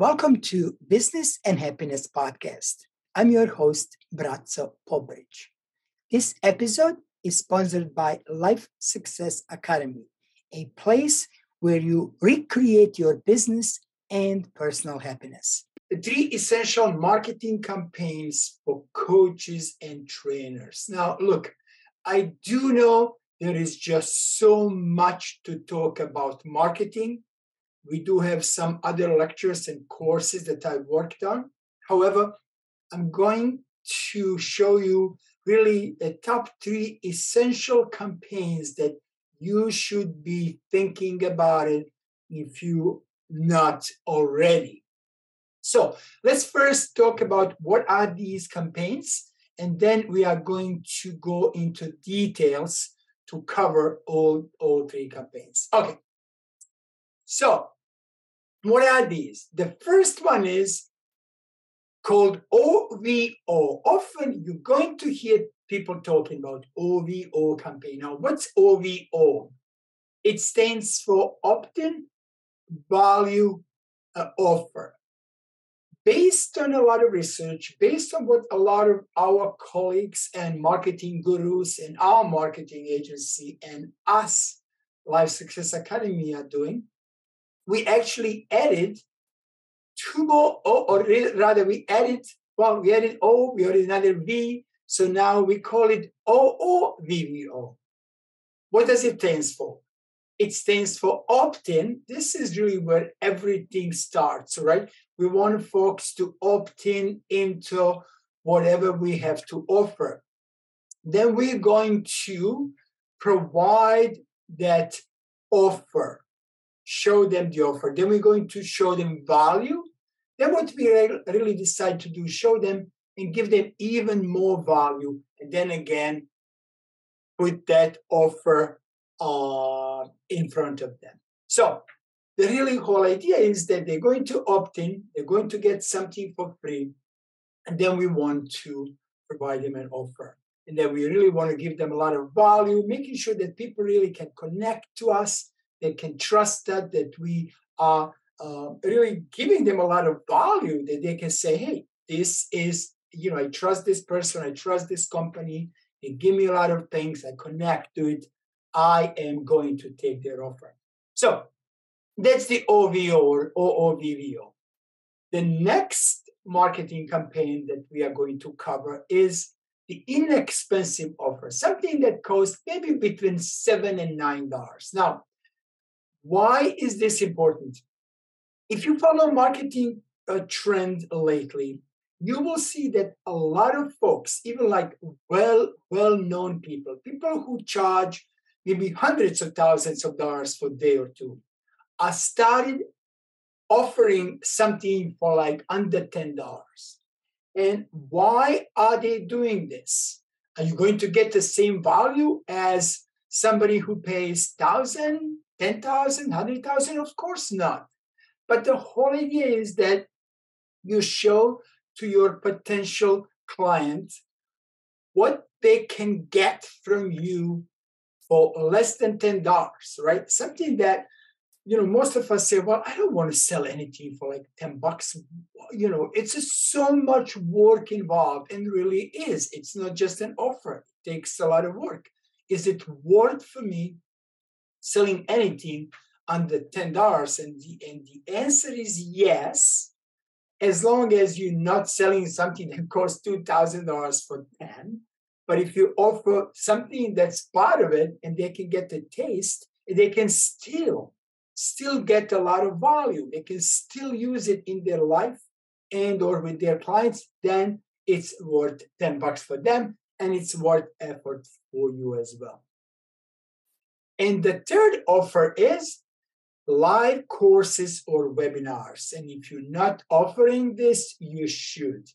Welcome to Business and Happiness Podcast. I'm your host, Bratzo Pobridge. This episode is sponsored by Life Success Academy, a place where you recreate your business and personal happiness. The three essential marketing campaigns for coaches and trainers. Now, look, I do know there is just so much to talk about marketing we do have some other lectures and courses that I worked on. However, I'm going to show you really the top three essential campaigns that you should be thinking about it if you not already. So let's first talk about what are these campaigns, and then we are going to go into details to cover all, all three campaigns. Okay. So what are these? The first one is called OVO. Often you're going to hear people talking about OVO campaign. Now, what's OVO? It stands for opt-in value uh, offer. Based on a lot of research, based on what a lot of our colleagues and marketing gurus and our marketing agency and us, Life Success Academy, are doing, we actually added two more, oh, or, or rather, we added, well, we added O, we added another V, so now we call it OOVVO. What does it stands for? It stands for opt in. This is really where everything starts, right? We want folks to opt in into whatever we have to offer. Then we're going to provide that offer show them the offer. Then we're going to show them value. Then what we really decide to do, show them and give them even more value. And then again, put that offer uh, in front of them. So the really whole idea is that they're going to opt in, they're going to get something for free, and then we want to provide them an offer. And then we really want to give them a lot of value, making sure that people really can connect to us they can trust that that we are uh, really giving them a lot of value that they can say hey this is you know i trust this person i trust this company. They give me a lot of things i connect to it. I am going to take their offer. So that's the ovo or oovvo the next marketing campaign that we are going to cover is the inexpensive offer something that costs maybe between seven and nine dollars. Now why is this important? If you follow marketing a trend lately, you will see that a lot of folks, even like well well known people, people who charge maybe hundreds of thousands of dollars for a day or two, are started offering something for like under ten dollars. And why are they doing this? Are you going to get the same value as somebody who pays thousand 10,000, 100,000? Of course not. But the whole idea is that you show to your potential client what they can get from you for less than $10, right? Something that, you know, most of us say, well, I don't want to sell anything for like 10 bucks. You know, it's just so much work involved and really is. It's not just an offer, it takes a lot of work. Is it worth for me selling anything under ten dollars? And the and the answer is yes, as long as you're not selling something that costs two thousand dollars for ten. But if you offer something that's part of it and they can get the taste, they can still still get a lot of value. They can still use it in their life and or with their clients, then it's worth 10 bucks for them and it's worth effort for you as well. And the third offer is live courses or webinars. And if you're not offering this, you should.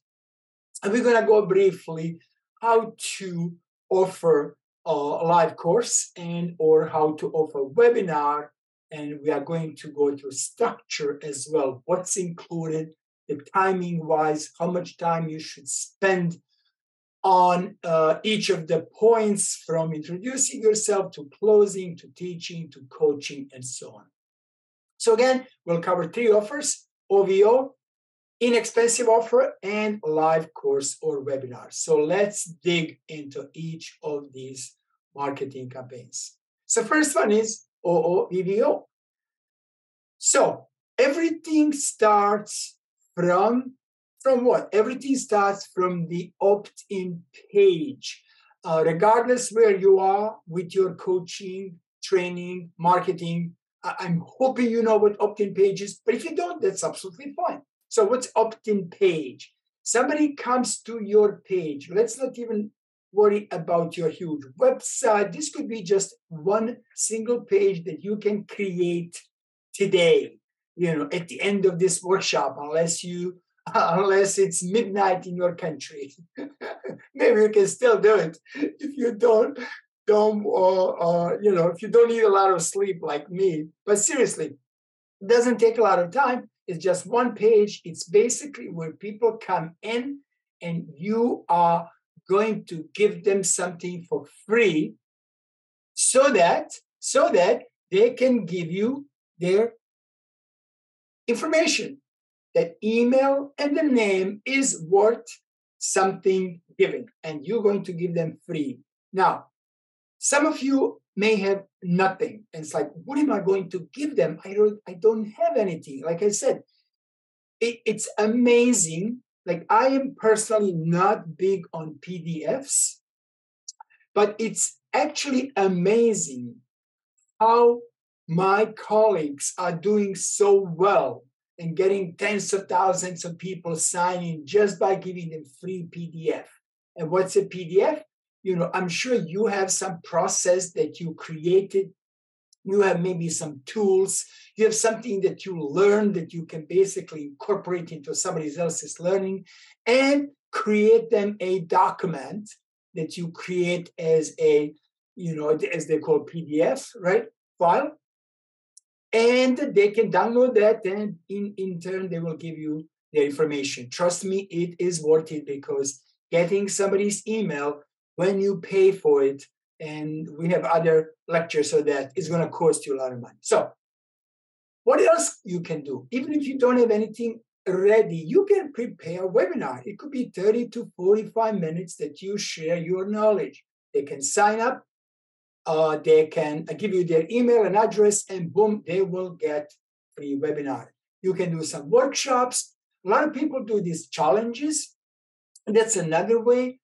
And we're going to go briefly how to offer a live course and or how to offer webinar and we are going to go through structure as well what's included the timing wise how much time you should spend on uh, each of the points from introducing yourself to closing to teaching to coaching and so on. So, again, we'll cover three offers OVO, inexpensive offer, and live course or webinar. So let's dig into each of these marketing campaigns. So first one is OOVVO. So everything starts from from what? Everything starts from the opt-in page. Uh, regardless where you are with your coaching, training, marketing, I- I'm hoping you know what opt-in page is. But if you don't, that's absolutely fine. So what's opt-in page? Somebody comes to your page. Let's not even worry about your huge website. This could be just one single page that you can create today you know at the end of this workshop unless you unless it's midnight in your country. Maybe you can still do it if you don't don't or, uh, you know if you don't need a lot of sleep like me. But seriously it doesn't take a lot of time. It's just one page. It's basically where people come in and you are going to give them something for free so that so that they can give you their information that email and the name is worth something given and you're going to give them free. Now some of you may have nothing and it's like what am i going to give them? I don't i don't have anything. Like i said it, it's amazing. Like i am personally not big on pdfs but it's actually amazing how my colleagues are doing so well and getting tens of thousands of people signing just by giving them free PDF. And what's a PDF? You know, I'm sure you have some process that you created. You have maybe some tools. You have something that you learned that you can basically incorporate into somebody else's learning and create them a document that you create as a, you know, as they call PDF, right? File and they can download that and in, in turn they will give you their information. Trust me it is worth it because getting somebody's email when you pay for it and we have other lectures so that it's going to cost you a lot of money. So what else you can do? Even if you don't have anything ready you can prepare a webinar. It could be 30 to 45 minutes that you share your knowledge. They can sign up uh, they can uh, give you their email and address, and boom, they will get free webinar. You can do some workshops. A lot of people do these challenges. That's another way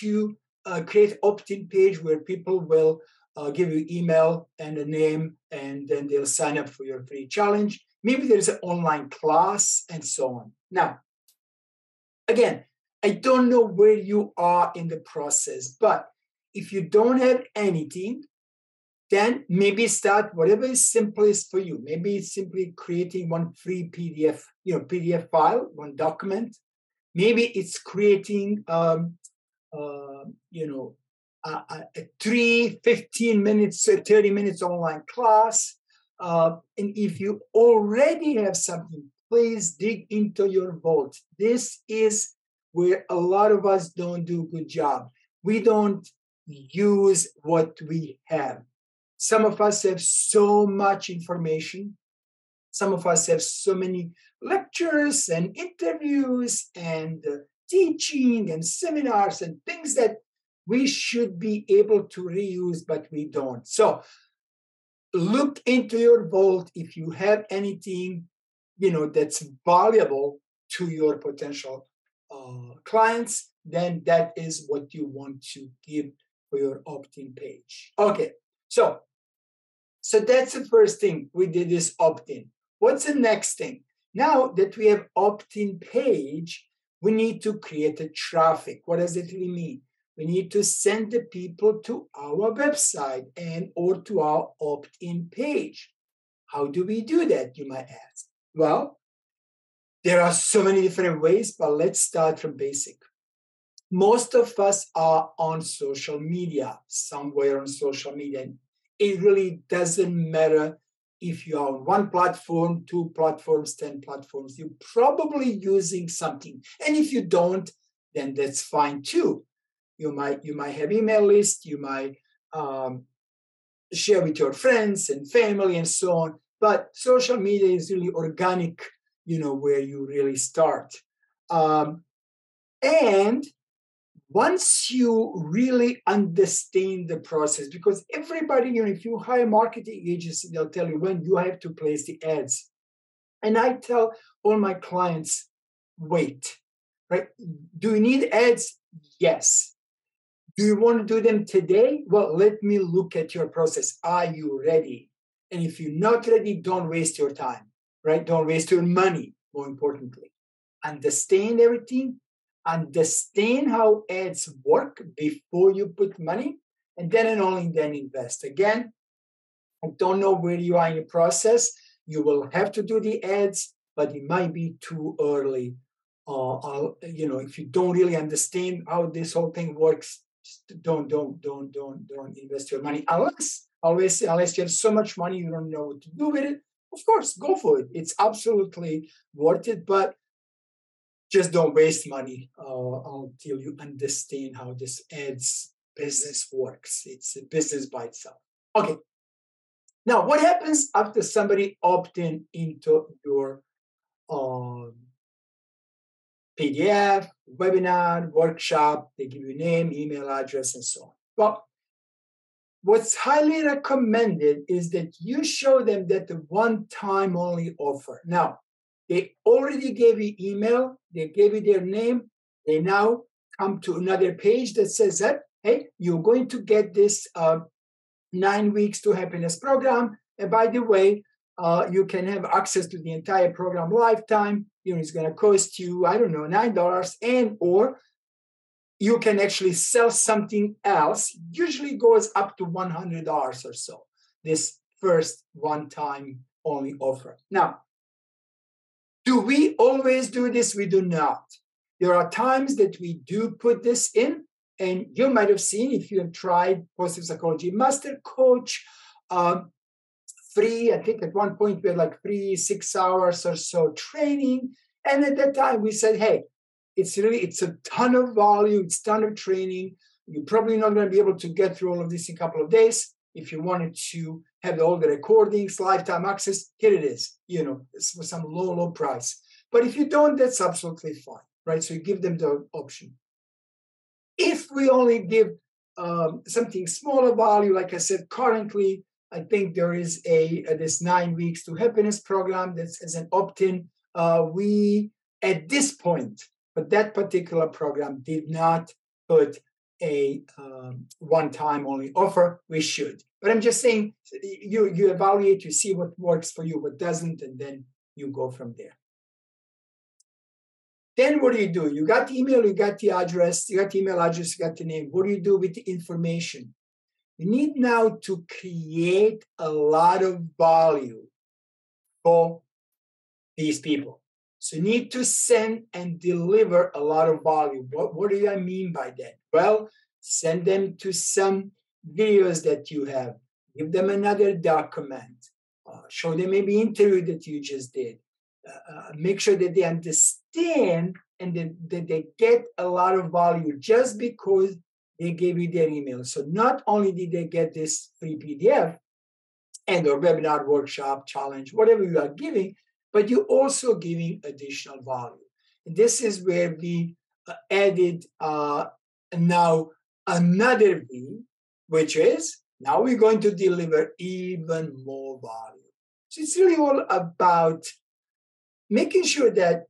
to uh, create opt-in page where people will uh, give you email and a name, and then they'll sign up for your free challenge. Maybe there's an online class and so on. Now, again, I don't know where you are in the process, but if you don't have anything, then maybe start whatever is simplest for you. Maybe it's simply creating one free PDF, you know, PDF file, one document. Maybe it's creating, um, uh, you know, a, a, three, 15 minutes, 30 minutes online class. Uh, and if you already have something, please dig into your vault. This is where a lot of us don't do a good job. We don't use what we have. Some of us have so much information. Some of us have so many lectures and interviews and uh, teaching and seminars and things that we should be able to reuse, but we don't. So look into your vault if you have anything you know that's valuable to your potential uh, clients then that is what you want to give for your opt-in page. Okay, so so that's the first thing we did is opt-in. What's the next thing? Now that we have opt-in page, we need to create a traffic. What does it really mean? We need to send the people to our website and or to our opt-in page. How do we do that, you might ask? Well, there are so many different ways, but let's start from basic most of us are on social media, somewhere on social media. It really doesn't matter if you are on one platform, two platforms, 10 platforms, you're probably using something. And if you don't, then that's fine too. You might you might have email list, you might um, share with your friends and family and so on. But social media is really organic you know, where you really start. Um, and once you really understand the process, because everybody, you know, if you hire marketing agency, they'll tell you when you have to place the ads. And I tell all my clients, wait, right? Do you need ads? Yes. Do you want to do them today? Well, let me look at your process. Are you ready? And if you're not ready, don't waste your time, right? Don't waste your money, more importantly. Understand everything, understand how ads work before you put money, and then and only then invest. Again, I don't know where you are in the process. You will have to do the ads, but it might be too early. Uh, you know, if you don't really understand how this whole thing works, don't don't don't don't don't invest your money unless always unless you have so much money you don't know what to do with it. Of course, go for it. It's absolutely worth it, but just don't waste money uh, until you understand how this ads business works. It's a business by itself. Okay. Now, what happens after somebody opt in into your um, PDF, webinar, workshop? They give you name, email address, and so on. Well, what's highly recommended is that you show them that the one time only offer. Now, they already gave you email, they gave you their name. They now come to another page that says that, hey, you're going to get this uh, nine weeks to happiness program. And by the way, uh, you can have access to the entire program lifetime. You know, it's going to cost you, I don't know, nine dollars, and or you can actually sell something else. Usually goes up to one hundred dollars or so. This first one-time only offer. Now, do we always do this? We do not. There are times that we do put this in, and you might have seen if you have tried Positive Psychology Master Coach, um, free. I think at one point we had like three, six hours or so training. And at that time we said, hey, it's really it's a ton of value, it's a ton of training. You're probably not going to be able to get through all of this in a couple of days if you wanted to have all the recordings, lifetime access, here it is, you know, it's for some low, low price. But if you don't, that's absolutely fine, right? So you give them the option. If we only give um, something smaller value, like I said, currently, I think there is a, a this nine weeks to happiness program that's as an opt-in. Uh, we at this point, but that particular program did not put a um, one-time only offer, we should. But I'm just saying, you you evaluate, you see what works for you, what doesn't, and then you go from there. Then what do you do? You got the email, you got the address, you got the email address, you got the name. What do you do with the information? You need now to create a lot of value for these people. So you need to send and deliver a lot of value. What, what do I mean by that? Well, send them to some videos that you have. Give them another document. Uh, show them maybe interview that you just did. Uh, uh, make sure that they understand and that, that they get a lot of value just because they gave you their email. So not only did they get this free PDF and or webinar workshop challenge, whatever you are giving, but you're also giving additional value. And this is where we uh, added uh, now another V, which is now we're going to deliver even more value. So it's really all about making sure that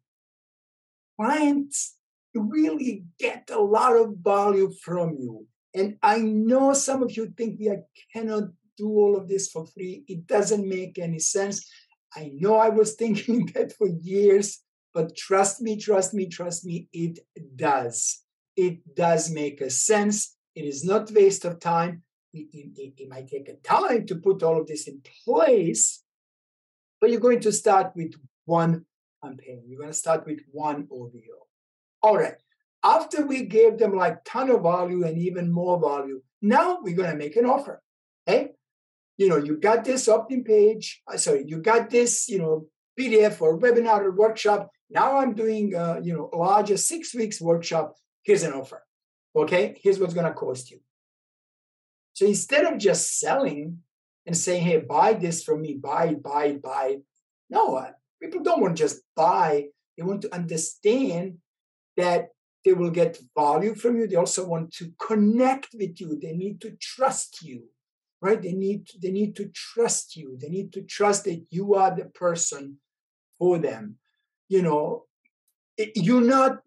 clients really get a lot of value from you. And I know some of you think we cannot do all of this for free. It doesn't make any sense. I know I was thinking that for years, but trust me, trust me, trust me, it does. It does make a sense. It is not waste of time. It, it, it might take a time to put all of this in place, but you're going to start with one campaign. You're going to start with one OVO. All right. After we gave them like ton of value and even more value, now we're going to make an offer. Okay you know, you got this opt-in page. Uh, sorry, you got this, you know, PDF or webinar or workshop. Now I'm doing, uh, you know, larger six weeks workshop. Here's an offer. Okay, here's what's going to cost you. So instead of just selling and saying, "Hey, buy this from me, buy, buy, buy," no, uh, People don't want to just buy, they want to understand that they will get value from you. They also want to connect with you. They need to trust you, right? They need they need to trust you. They need to trust that you are the person for them. You know, you're not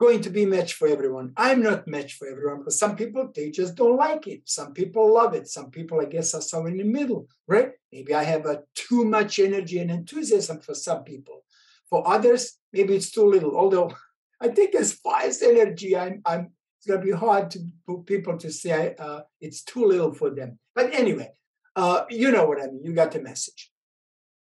going to be match for everyone. I'm not match for everyone because some people they just don't like it. Some people love it. Some people, I guess, are somewhere in the middle, right? Maybe I have a too much energy and enthusiasm for some people. For others, maybe it's too little. Although I think as far as energy, I'm, I'm it's gonna be hard to for people to say uh, it's too little for them. But anyway, uh, you know what I mean. You got the message.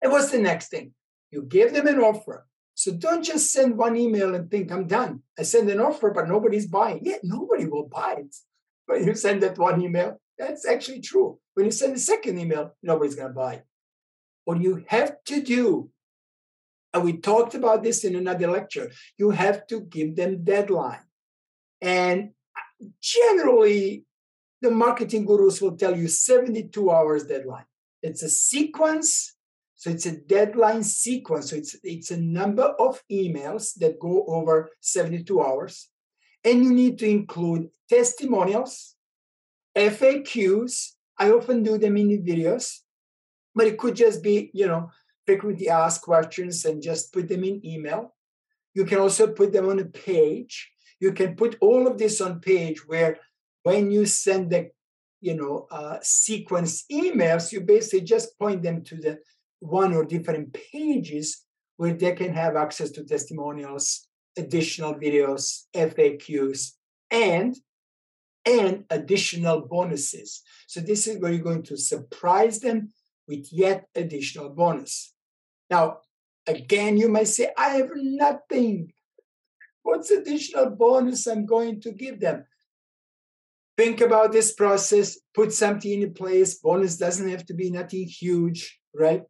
And what's the next thing? You give them an offer so don't just send one email and think I'm done. I send an offer, but nobody's buying. Yeah, nobody will buy it. When you send that one email, that's actually true. When you send the second email, nobody's going to buy it. What you have to do, and we talked about this in another lecture, you have to give them deadline. And generally, the marketing gurus will tell you 72 hours deadline. It's a sequence so it's a deadline sequence. So it's, it's a number of emails that go over 72 hours. And you need to include testimonials, FAQs. I often do them in the videos, but it could just be, you know, frequently asked questions and just put them in email. You can also put them on a page. You can put all of this on page where when you send the, you know, uh, sequence emails, you basically just point them to the one or different pages where they can have access to testimonials, additional videos, FAQs, and and additional bonuses. So this is where you're going to surprise them with yet additional bonus. Now, again, you may say, I have nothing. What's additional bonus I'm going to give them? Think about this process, put something in place. Bonus doesn't have to be nothing huge, right?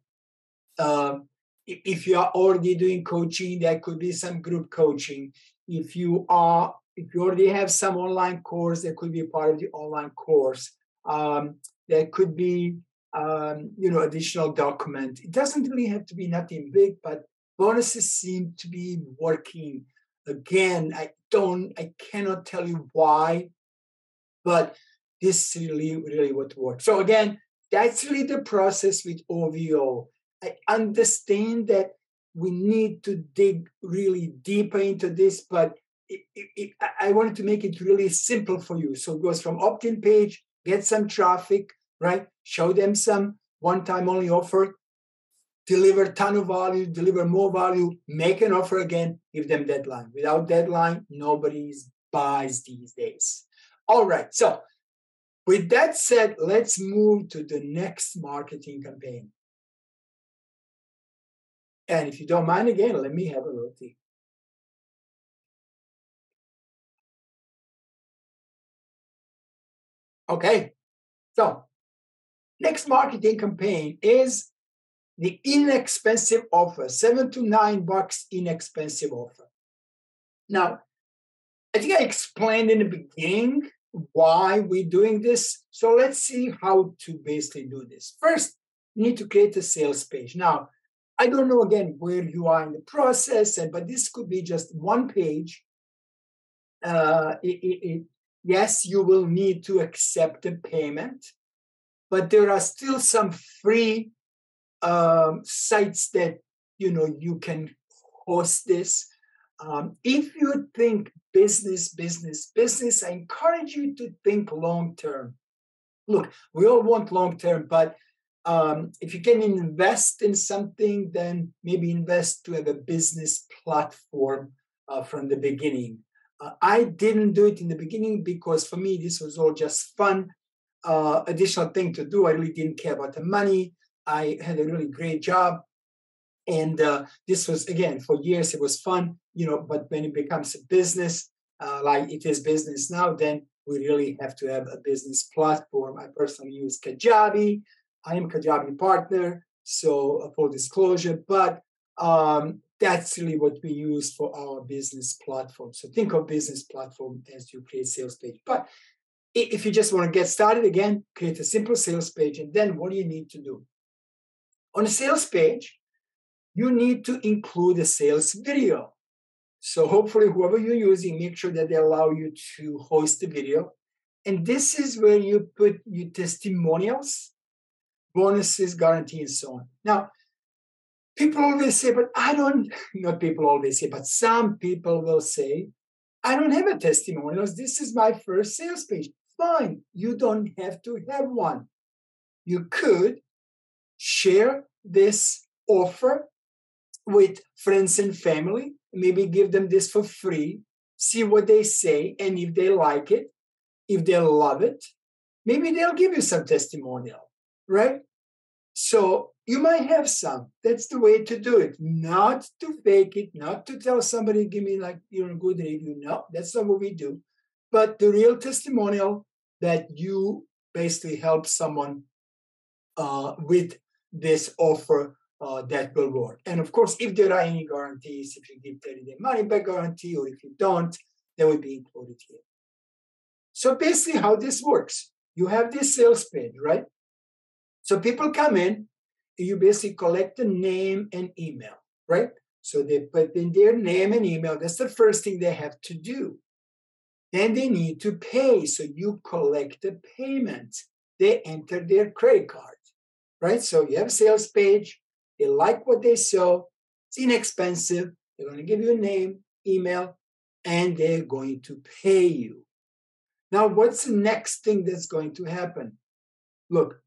Um, if you are already doing coaching, there could be some group coaching. If you are, if you already have some online course, there could be part of the online course. Um, there could be, um, you know, additional document. It doesn't really have to be nothing big, but bonuses seem to be working. Again, I don't, I cannot tell you why, but this really, really what works. So again, that's really the process with OVO. I understand that we need to dig really deeper into this, but it, it, it, I wanted to make it really simple for you. So it goes from opt-in page, get some traffic, right? Show them some one-time only offer, deliver ton of value, deliver more value, make an offer again, give them deadline. Without deadline, nobody buys these days. All right. So with that said, let's move to the next marketing campaign. And if you don't mind again, let me have a little tea. Okay, so next marketing campaign is the inexpensive offer, seven to nine bucks inexpensive offer. Now, I think I explained in the beginning why we're doing this. So let's see how to basically do this. First, you need to create a sales page. Now, I don't know again where you are in the process, but this could be just one page. Uh, it, it, it, yes, you will need to accept the payment, but there are still some free um, sites that you know you can host this. Um, if you think business, business, business, I encourage you to think long term. Look, we all want long term, but um, if you can invest in something, then maybe invest to have a business platform uh, from the beginning. Uh, I didn't do it in the beginning because for me, this was all just fun, uh, additional thing to do. I really didn't care about the money. I had a really great job. And uh, this was, again, for years, it was fun, you know, but when it becomes a business, uh, like it is business now, then we really have to have a business platform. I personally use Kajabi. I am Kajabi partner, so full disclosure, but um, that's really what we use for our business platform. So think of business platform as you create sales page. But if you just want to get started again, create a simple sales page, and then what do you need to do? On a sales page, you need to include a sales video. So hopefully, whoever you're using, make sure that they allow you to host the video. And this is where you put your testimonials, bonuses, guarantee, and so on. Now, people always say, but I don't, not people always say, but some people will say, I don't have a testimonials. This is my first sales page. Fine, you don't have to have one. You could share this offer with friends and family, maybe give them this for free, see what they say, and if they like it, if they love it, maybe they'll give you some testimonial, right? So you might have some. That's the way to do it. Not to fake it, not to tell somebody, give me like you're a good review. No, that's not what we do. But the real testimonial that you basically help someone uh, with this offer uh, that will work. And of course, if there are any guarantees, if you give 30 day money back guarantee, or if you don't, they will be included here. So basically, how this works you have this sales page, right? So people come in, you basically collect the name and email, right? So they put in their name and email. That's the first thing they have to do. Then they need to pay. So you collect the payment. They enter their credit card, right? So you have a sales page. They like what they saw. It's inexpensive. They're going to give you a name, email, and they're going to pay you. Now, what's the next thing that's going to happen? Look,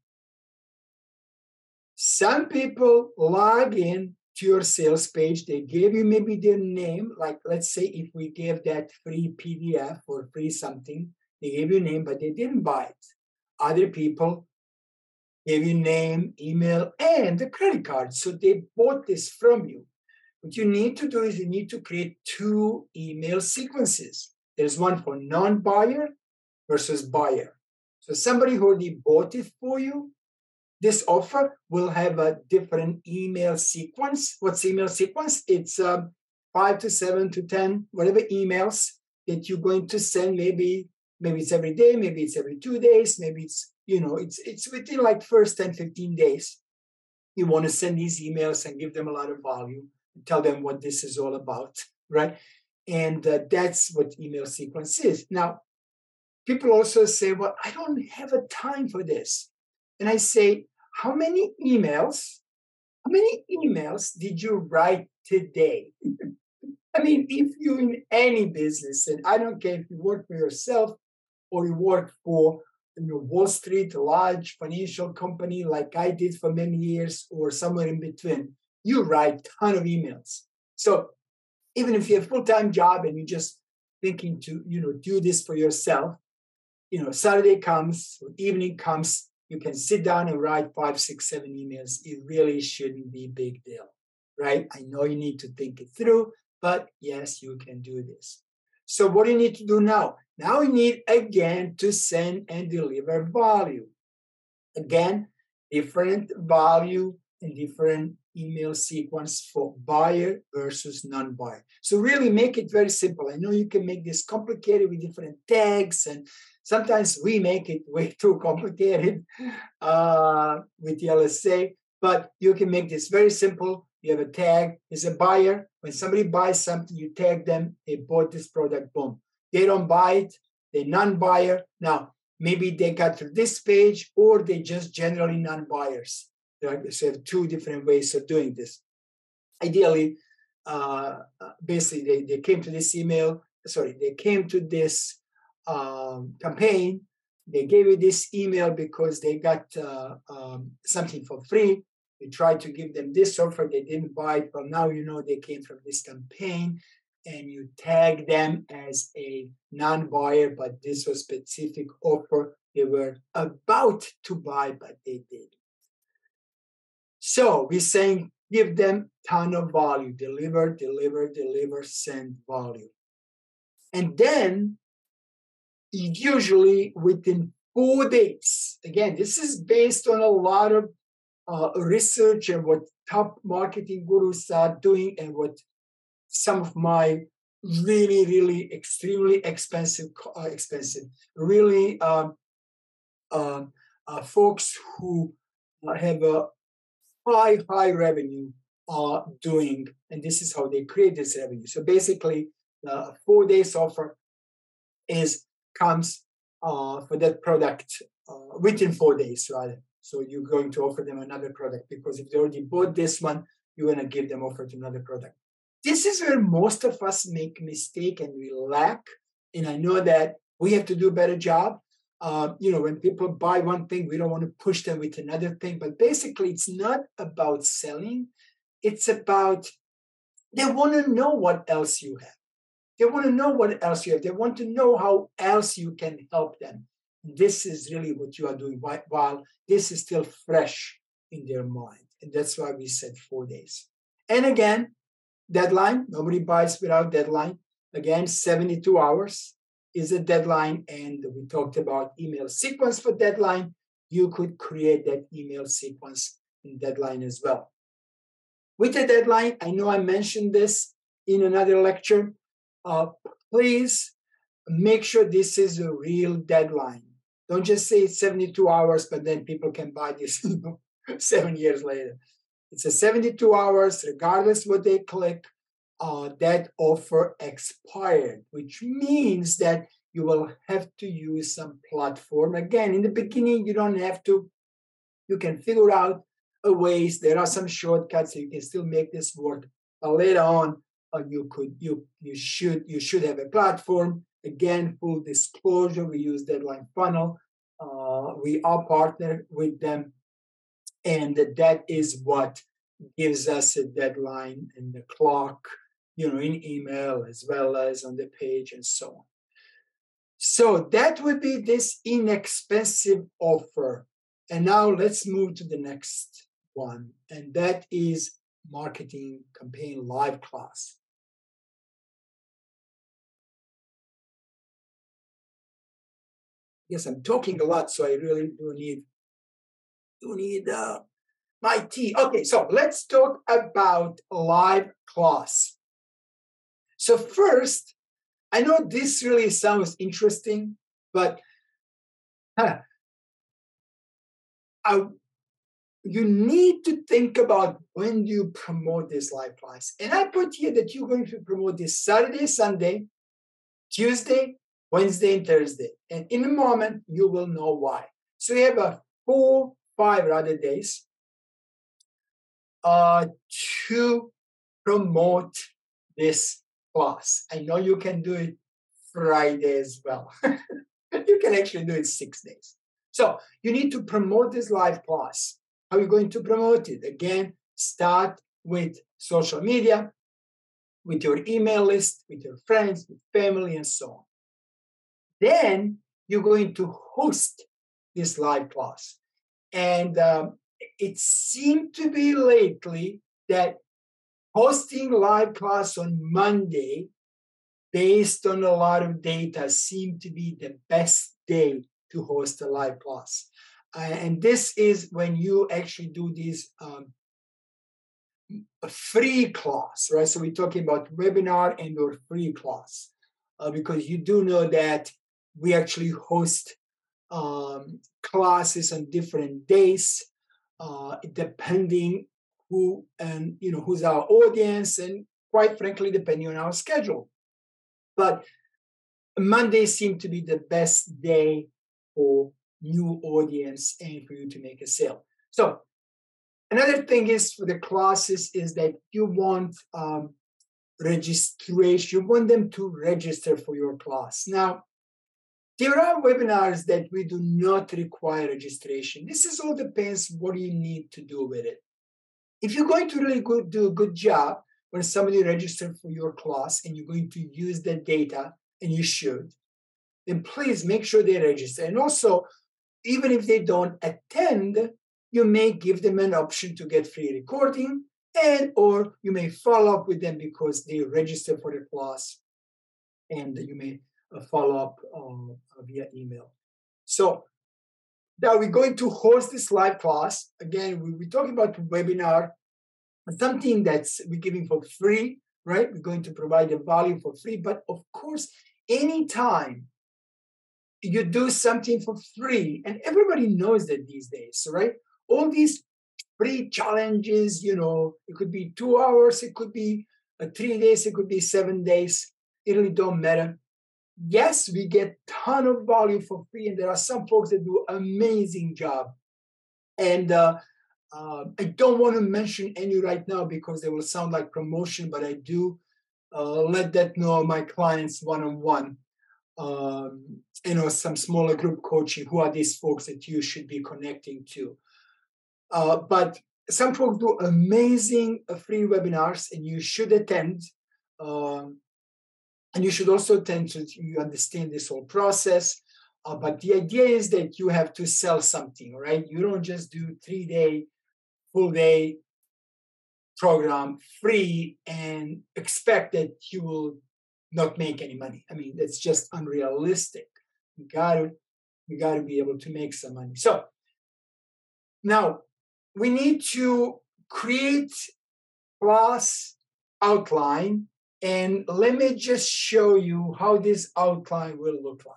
some people log in to your sales page. They gave you maybe their name. Like, let's say if we gave that free PDF or free something, they gave you a name, but they didn't buy it. Other people gave you name, email, and the credit card. So they bought this from you. What you need to do is you need to create two email sequences. There's one for non-buyer versus buyer. So somebody who already bought it for you this offer will have a different email sequence. What's email sequence? It's uh, five to seven to 10, whatever emails that you're going to send. Maybe, maybe it's every day, maybe it's every two days, maybe it's, you know, it's, it's within like first 10, 15 days. You want to send these emails and give them a lot of value, tell them what this is all about, right? And uh, that's what email sequence is. Now, people also say, well, I don't have a time for this and I say, How many emails? How many emails did you write today? I mean, if you're in any business, and I don't care if you work for yourself or you work for you know, Wall Street, a large financial company like I did for many years, or somewhere in between, you write ton of emails. So even if you have full-time job and you're just thinking to, you know, do this for yourself, you know, Saturday comes, evening comes, you can sit down and write five, six, seven emails. It really shouldn't be big deal, right? I know you need to think it through, but yes, you can do this. So, what do you need to do now? Now we need again to send and deliver value. Again, different value and different email sequence for buyer versus non-buyer. So really make it very simple. I know you can make this complicated with different tags and sometimes we make it way too complicated uh, with the LSA, but you can make this very simple. You have a tag, is a buyer. When somebody buys something, you tag them, they bought this product, boom. They don't buy it, they're non-buyer. Now, maybe they got to this page or they just generally non-buyers Right? So have two different ways of doing this. Ideally, uh, basically, they, they came to this email, sorry, they came to this um, campaign. They gave you this email because they got uh, um, something for free. You tried to give them this offer, they didn't buy it. But now you know they came from this campaign and you tag them as a non buyer, but this was specific offer they were about to buy, but they did. So we're saying give them ton of value, deliver, deliver, deliver, send value. And then usually within four days, again, this is based on a lot of uh, research and what top marketing gurus are doing and what some of my really, really extremely expensive, uh, expensive, really uh, uh, folks who have a high, high revenue are doing, and this is how they create this revenue. So basically, the four days offer is comes uh, for that product uh, within four days, rather. So you're going to offer them another product because if they already bought this one, you're going to give them offer to another product. This is where most of us make mistake and we lack. And I know that we have to do a better job. Uh, you know, when people buy one thing, we don't want to push them with another thing. But basically, it's not about selling. It's about they want to know what else you have. They want to know what else you have. They want to know how else you can help them. This is really what you are doing while this is still fresh in their mind. And that's why we said four days. And again, deadline. Nobody buys without deadline. Again, 72 hours is a deadline. And we talked about email sequence for deadline. You could create that email sequence in deadline as well. With the deadline, I know I mentioned this in another lecture. Uh, please make sure this is a real deadline. Don't just say it's 72 hours, but then people can buy this seven years later. It's a 72 hours, regardless what they click, uh, that offer expired, which means that you will have to use some platform. Again, in the beginning, you don't have to. You can figure out a ways. There are some shortcuts, so you can still make this work. But later on, uh, you could, you you should, you should have a platform. Again, full disclosure, we use Deadline Funnel. Uh, we are partnered with them and that is what gives us a deadline and the clock you know in email as well as on the page and so on. So that would be this inexpensive offer. And now let's move to the next one and that is marketing campaign live class. Yes i'm talking a lot so i really do need you need uh, my tea. Okay, so let's talk about live class. So first, I know this really sounds interesting, but huh, I, you need to think about when you promote this live class. And I put here that you're going to promote this Saturday, Sunday, Tuesday, Wednesday, and Thursday. And in a moment, you will know why. So you have a full five rather days uh, to promote this class. I know you can do it Friday as well. you can actually do it six days. So you need to promote this live class. How are you going to promote it? Again, start with social media, with your email list, with your friends, with family, and so on. Then you're going to host this live class. And um, it seemed to be lately that hosting live class on Monday, based on a lot of data, seemed to be the best day to host a live class. Uh, and this is when you actually do these um, free class, right? So we're talking about webinar and or free class, uh, because you do know that we actually host um, classes on different days, uh, depending who and you know who's our audience, and quite frankly, depending on our schedule. But Monday seemed to be the best day for new audience and for you to make a sale. So another thing is for the classes is that you want um, registration. You want them to register for your class. Now, there are webinars that we do not require registration. This is all depends what you need to do with it. If you're going to really go, do a good job when somebody registered for your class and you're going to use that data, and you should, then please make sure they register. And also, even if they don't attend, you may give them an option to get free recording and or you may follow up with them because they register for the class and you may a follow up um, via email. So now we're going to host this live class. Again, we, we're talking about webinar, something that's we're giving for free, right? We're going to provide the value for free. But of course, anytime you do something for free, and everybody knows that these days, right? All these free challenges, you know, it could be two hours, it could be uh, three days, it could be seven days. It really don't matter. Yes, we get ton of value for free, and there are some folks that do amazing job. And uh, uh, I don't want to mention any right now because they will sound like promotion, but I do uh, let that know my clients one on one. You know, some smaller group coaching. Who are these folks that you should be connecting to? Uh, but some folks do amazing uh, free webinars, and you should attend. Um, and you should also tend to you understand this whole process. Uh, but the idea is that you have to sell something, right? You don't just do three day, full day program free and expect that you will not make any money. I mean, that's just unrealistic. You got to you got to be able to make some money. So now we need to create class outline and let me just show you how this outline will look like.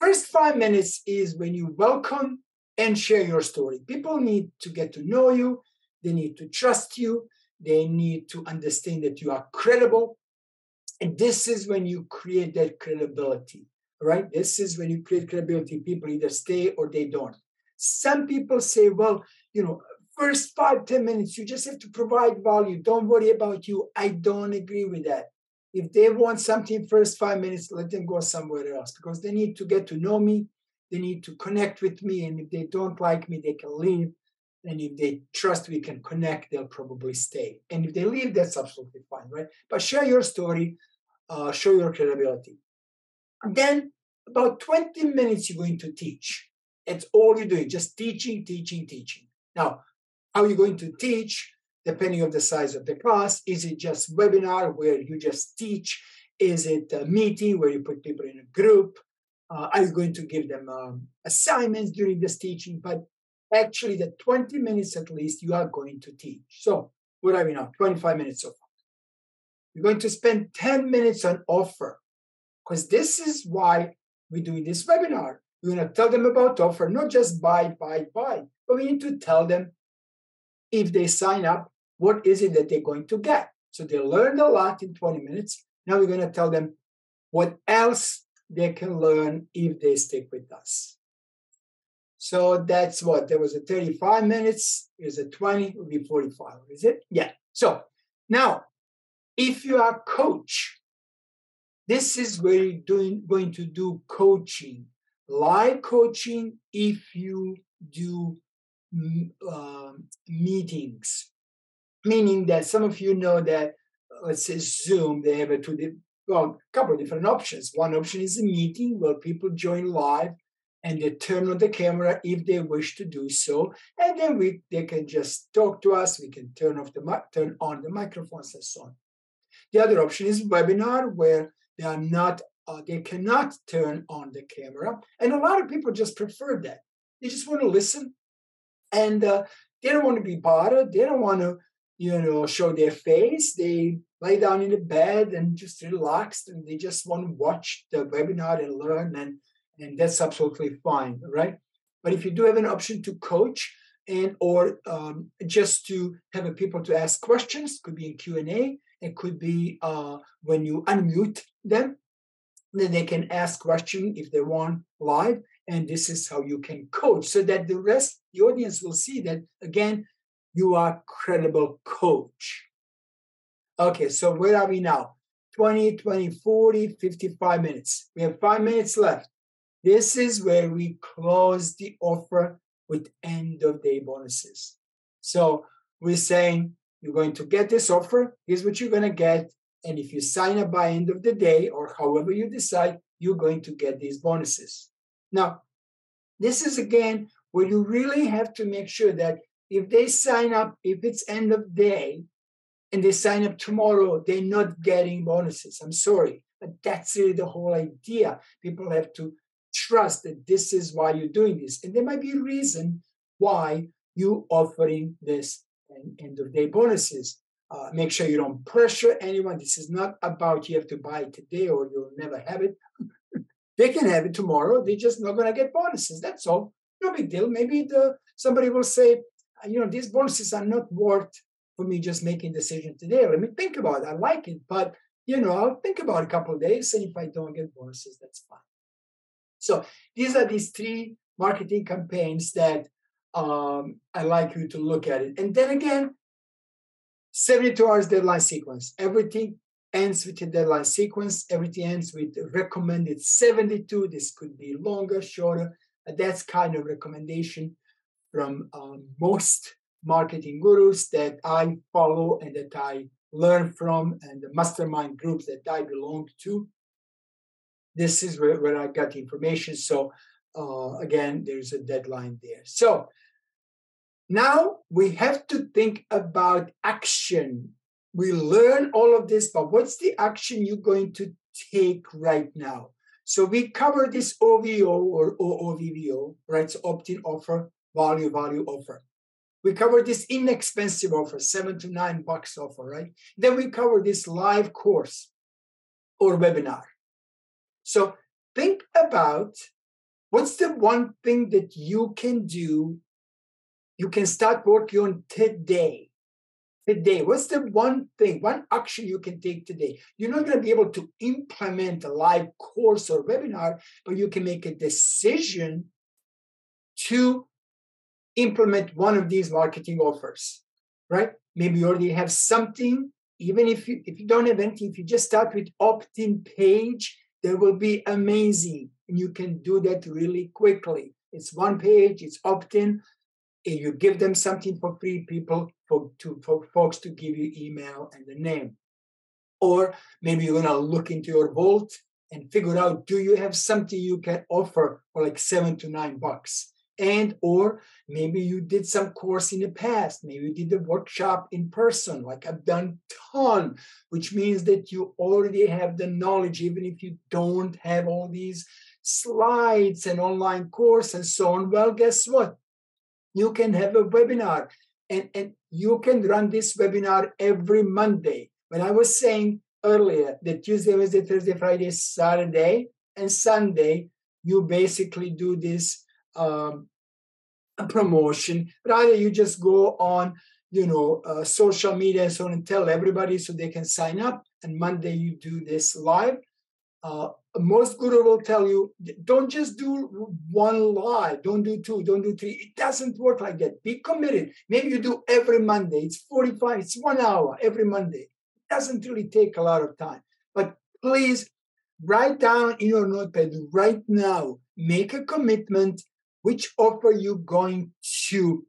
First five minutes is when you welcome and share your story. People need to get to know you, they need to trust you, they need to understand that you are credible. And this is when you create that credibility, right? This is when you create credibility. People either stay or they don't. Some people say, well, you know, first five ten minutes, you just have to provide value. Don't worry about you. I don't agree with that. If they want something first five minutes, let them go somewhere else because they need to get to know me. They need to connect with me. And if they don't like me, they can leave. And if they trust we can connect, they'll probably stay. And if they leave, that's absolutely fine, right? But share your story, uh, show your credibility. And then about 20 minutes you're going to teach. It's all you're doing, just teaching, teaching, teaching. Now, how are you going to teach? Depending on the size of the class, is it just webinar where you just teach? Is it a meeting where you put people in a group? Uh, are you going to give them um, assignments during this teaching? But actually, the 20 minutes at least you are going to teach. So, what are we now? 25 minutes so far. You're going to spend 10 minutes on offer because this is why we're doing this webinar. We're going to tell them about offer, not just buy, buy, buy, but we need to tell them if they sign up, what is it that they're going to get? So they learned a lot in 20 minutes. Now we're going to tell them what else they can learn if they stick with us. So that's what there was a 35 minutes, is a 20, it will be 45, is it? Yeah. So now, if you are coach, this is where you're doing going to do coaching live coaching if you do uh, meetings, meaning that some of you know that, let's say Zoom, they have a two, well, a couple of different options. One option is a meeting where people join live and they turn on the camera if they wish to do so, and then we they can just talk to us. We can turn off the turn on the microphones and so on. The other option is webinar where they are not uh, they cannot turn on the camera. And a lot of people just prefer that. They just want to listen and uh, they don't want to be bothered. They don't want to, you know, show their face. They lay down in the bed and just relax and they just want to watch the webinar and learn. And, and that's absolutely fine, right? But if you do have an option to coach, and or um, just to have people to ask questions could be in q&a it could be uh, when you unmute them then they can ask questions if they want live. And this is how you can coach so that the rest, the audience will see that again, you are credible coach. Okay, so where are we now? 20, 20, 40, 55 minutes. We have five minutes left. This is where we close the offer with end of day bonuses. So we're saying you're going to get this offer. Here's what you're going to get. And if you sign up by end of the day or however you decide, you're going to get these bonuses. Now, this is again where you really have to make sure that if they sign up, if it's end of day and they sign up tomorrow, they're not getting bonuses. I'm sorry. But that's really the whole idea. People have to trust that this is why you're doing this. And there might be a reason why you're offering this end of day bonuses. Uh, make sure you don't pressure anyone. This is not about you have to buy it today or you'll never have it. they can have it tomorrow. They're just not going to get bonuses. That's all. No big deal. Maybe the somebody will say, you know, these bonuses are not worth for me just making decision today. Let me think about it. I like it, but you know, I'll think about a couple of days, and if I don't get bonuses, that's fine. So these are these three marketing campaigns that um, I like you to look at it. And then again, 72 hours deadline sequence. Everything ends with a deadline sequence. Everything ends with recommended 72. This could be longer, shorter. That's kind of recommendation from um, most marketing gurus that I follow and that I learn from and the mastermind groups that I belong to. This is where, where I got the information. So uh, again, there's a deadline there. So now we have to think about action. We learn all of this, but what's the action you're going to take right now? So we cover this OVO or OOVVO, right? So opt-in offer, value, value offer. We cover this inexpensive offer, seven to nine bucks offer, right? Then we cover this live course or webinar. So think about what's the one thing that you can do, you can start working on today. Today, what's the one thing, one action you can take today? You're not going to be able to implement a live course or webinar, but you can make a decision to implement one of these marketing offers, right? Maybe you already have something. Even if you if you don't have anything, if you just start with opt-in page, that will be amazing. And you can do that really quickly. It's one page, it's opt-in. And you give them something for free, people for to for folks to give you email and the name. Or maybe you're gonna look into your vault and figure out do you have something you can offer for like seven to nine bucks? And or maybe you did some course in the past maybe you did a workshop in person like i've done ton which means that you already have the knowledge even if you don't have all these slides and online course and so on. Well guess what you can have a webinar and, and you can run this webinar every monday when i was saying earlier that tuesday wednesday thursday friday saturday and sunday you basically do this um, promotion. Rather, you just go on, you know, uh, social media and so on and tell everybody so they can sign up. And Monday you do this live. Uh, most guru will tell you don't just do one lie. Don't do two. Don't do three. It doesn't work like that. Be committed. Maybe you do every monday. It's 45 it's one hour every monday. It doesn't really take a lot of time. But please write down in your notepad right now make a commitment which offer you going to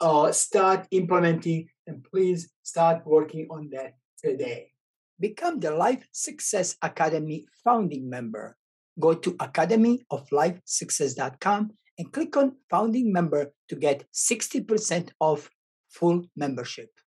uh, start implementing and please start working on that today become the life success academy founding member. Go to academyoflifesuccess.com and click on founding member to get 60% off full membership